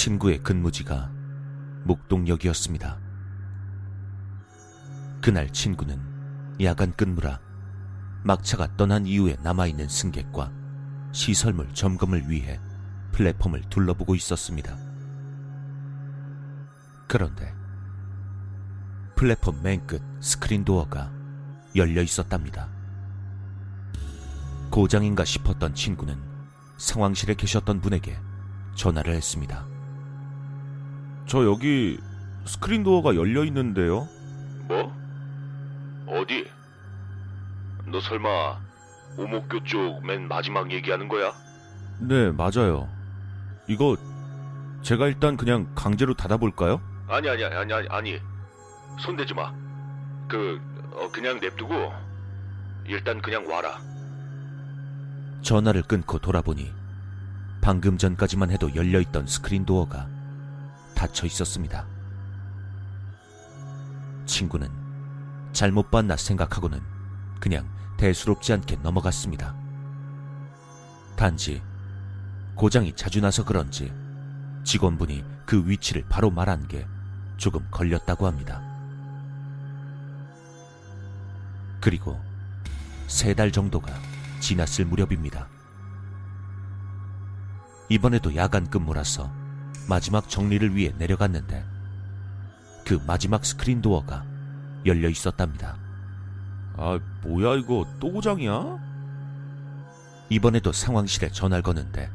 친구의 근무지가 목동역이었습니다. 그날 친구는 야간 근무라 막차가 떠난 이후에 남아있는 승객과 시설물 점검을 위해 플랫폼을 둘러보고 있었습니다. 그런데 플랫폼 맨 끝 스크린 도어가 열려 있었답니다. 고장인가 싶었던 친구는 상황실에 계셨던 분에게 전화를 했습니다. 저 여기 스크린 도어가 열려 있는데요. 뭐? 어디? 너 설마 오목교 쪽 맨 마지막 얘기하는 거야? 네, 맞아요. 이거 제가 일단 그냥 강제로 닫아볼까요? 아니 아니 아니 아니 아니 손대지 마. 그 어, 그냥 냅두고 일단 그냥 와라. 전화를 끊고 돌아보니 방금 전까지만 해도 열려 있던 스크린 도어가 닫혀 있었습니다. 친구는 잘못 봤나 생각하고는 그냥 대수롭지 않게 넘어갔습니다. 단지 고장이 자주 나서 그런지 직원분이 그 위치를 바로 말한 게 조금 걸렸다고 합니다. 그리고 세 달 정도가 지났을 무렵입니다. 이번에도 야간 근무라서 마지막 정리를 위해 내려갔는데 그 마지막 스크린 도어가 열려 있었답니다. 아, 뭐야 이거 또 고장이야? 이번에도 상황실에 전화를 거는데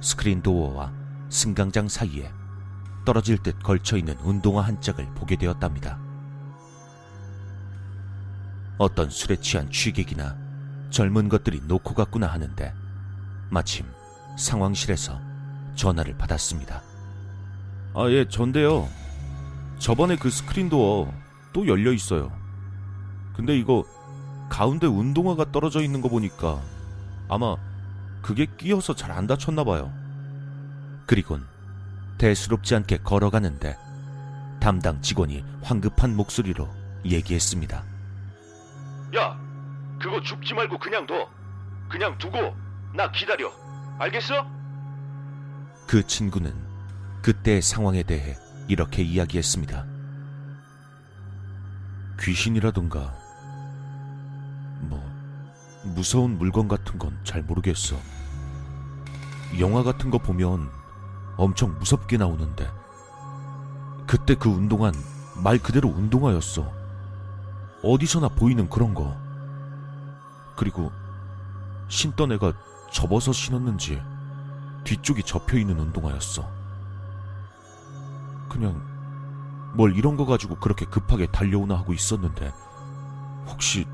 스크린 도어와 승강장 사이에 떨어질 듯 걸쳐 있는 운동화 한 짝을 보게 되었답니다. 어떤 술에 취한 취객이나 젊은 것들이 놓고 갔구나 하는데 마침 상황실에서 전화를 받았습니다. 아, 예, 전데요. 저번에 그 스크린 도어 또 열려 있어요. 근데 이거 가운데 운동화가 떨어져 있는 거 보니까 아마 그게 끼어서 잘안 닫혔나 봐요. 그리곤 대수롭지 않게 걸어가는데 담당 직원이 황급한 목소리로 얘기했습니다. 야, 그거 줍지 말고 그냥 둬. 그냥 두고 나 기다려. 알겠어? 그 친구는 그때의 상황에 대해 이렇게 이야기했습니다. 귀신이라던가 뭐 무서운 물건 같은 건 잘 모르겠어. 영화 같은 거 보면 엄청 무섭게 나오는데 그때 그 운동화는 말 그대로 운동화였어. 어디서나 보이는 그런 거. 그리고 신던 애가 접어서 신었는지 뒤쪽이 접혀 있는 운동화였어. 그냥 뭘 이런 거 가지고 그렇게 급하게 달려오나 하고 있었는데 혹시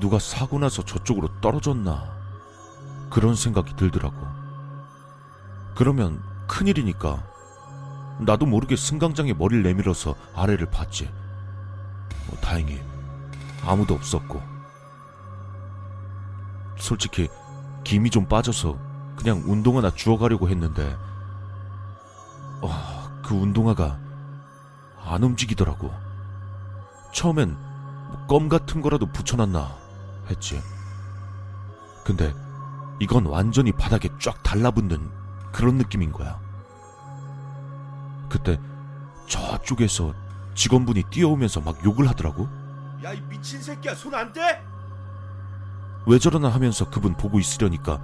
누가 사고 나서 저쪽으로 떨어졌나 그런 생각이 들더라고. 그러면 큰일이니까 나도 모르게 승강장에 머리를 내밀어서 아래를 봤지. 뭐 다행히 아무도 없었고 솔직히 김이 좀 빠져서 그냥 운동화나 주워 가려고 했는데 어, 그 운동화가 안 움직이더라고. 처음엔 뭐 껌 같은 거라도 붙여놨나 했지. 근데 이건 완전히 바닥에 쫙 달라붙는 그런 느낌인 거야. 그때 저쪽에서 직원분이 뛰어오면서 막 욕을 하더라고. 야 이 미친 새끼야 손 안 대? 왜 저러나 하면서 그분 보고 있으려니까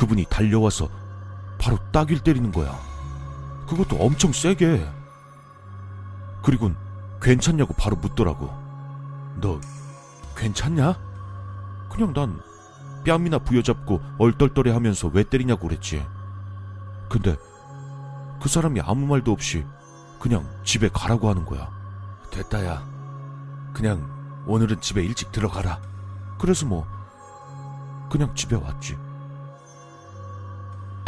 그분이 달려와서 바로 따귀를 때리는 거야. 그것도 엄청 세게. 그리곤 괜찮냐고 바로 묻더라고. 너 괜찮냐? 그냥 난 뺨이나 부여잡고 얼떨떨해 하면서 왜 때리냐고 그랬지. 근데 그 사람이 아무 말도 없이 그냥 집에 가라고 하는 거야. 됐다, 야. 그냥 오늘은 집에 일찍 들어가라. 그래서 뭐, 그냥 집에 왔지.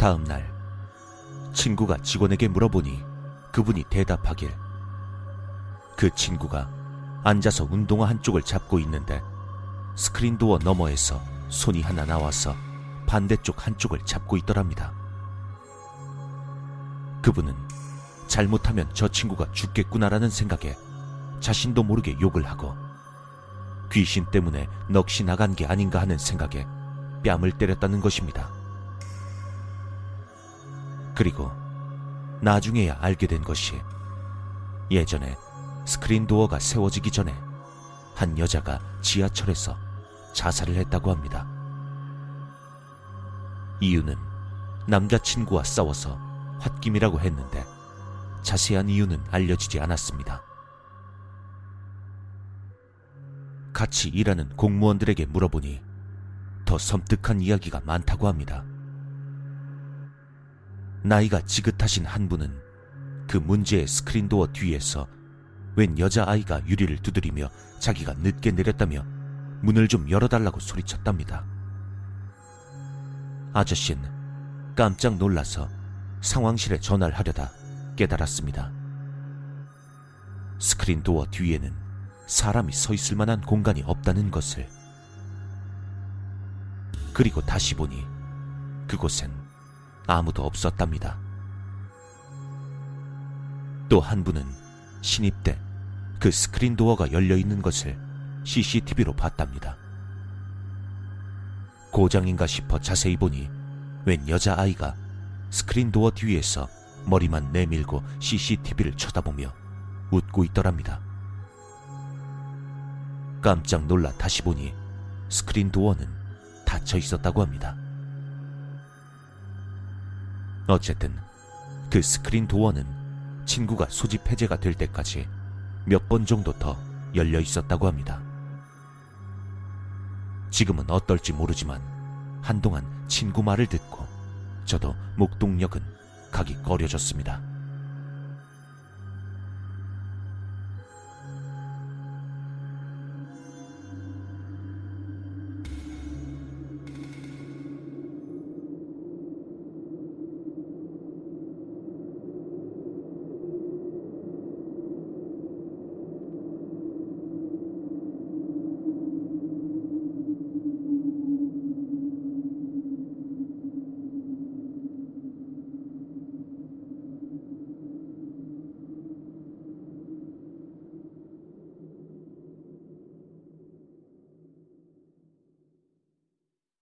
다음 날 친구가 직원에게 물어보니 그분이 대답하길 그 친구가 앉아서 운동화 한쪽을 잡고 있는데 스크린 도어 너머에서 손이 하나 나와서 반대쪽 한쪽을 잡고 있더랍니다. 그분은 잘못하면 저 친구가 죽겠구나라는 생각에 자신도 모르게 욕을 하고 귀신 때문에 넋이 나간 게 아닌가 하는 생각에 뺨을 때렸다는 것입니다. 그리고 나중에야 알게 된 것이 예전에 스크린 도어가 세워지기 전에 한 여자가 지하철에서 자살을 했다고 합니다. 이유는 남자친구와 싸워서 홧김이라고 했는데 자세한 이유는 알려지지 않았습니다. 같이 일하는 공무원들에게 물어보니 더 섬뜩한 이야기가 많다고 합니다. 나이가 지긋하신 한 분은 그 문제의 스크린도어 뒤에서 웬 여자아이가 유리를 두드리며 자기가 늦게 내렸다며 문을 좀 열어달라고 소리쳤답니다. 아저씨는 깜짝 놀라서 상황실에 전화를 하려다 깨달았습니다. 스크린도어 뒤에는 사람이 서 있을 만한 공간이 없다는 것을. 그리고 다시 보니 그곳엔 아무도 없었답니다. 또 한 분은 신입 때 그 스크린 도어가 열려 있는 것을 CCTV로 봤답니다. 고장인가 싶어 자세히 보니 웬 여자아이가 스크린 도어 뒤에서 머리만 내밀고 CCTV를 쳐다보며 웃고 있더랍니다. 깜짝 놀라 다시 보니 스크린 도어는 닫혀 있었다고 합니다. 어쨌든 그 스크린 도어는 친구가 소집 해제가 될 때까지 몇 번 정도 더 열려 있었다고 합니다. 지금은 어떨지 모르지만 한동안 친구 말을 듣고 저도 목동역은 가기 꺼려졌습니다.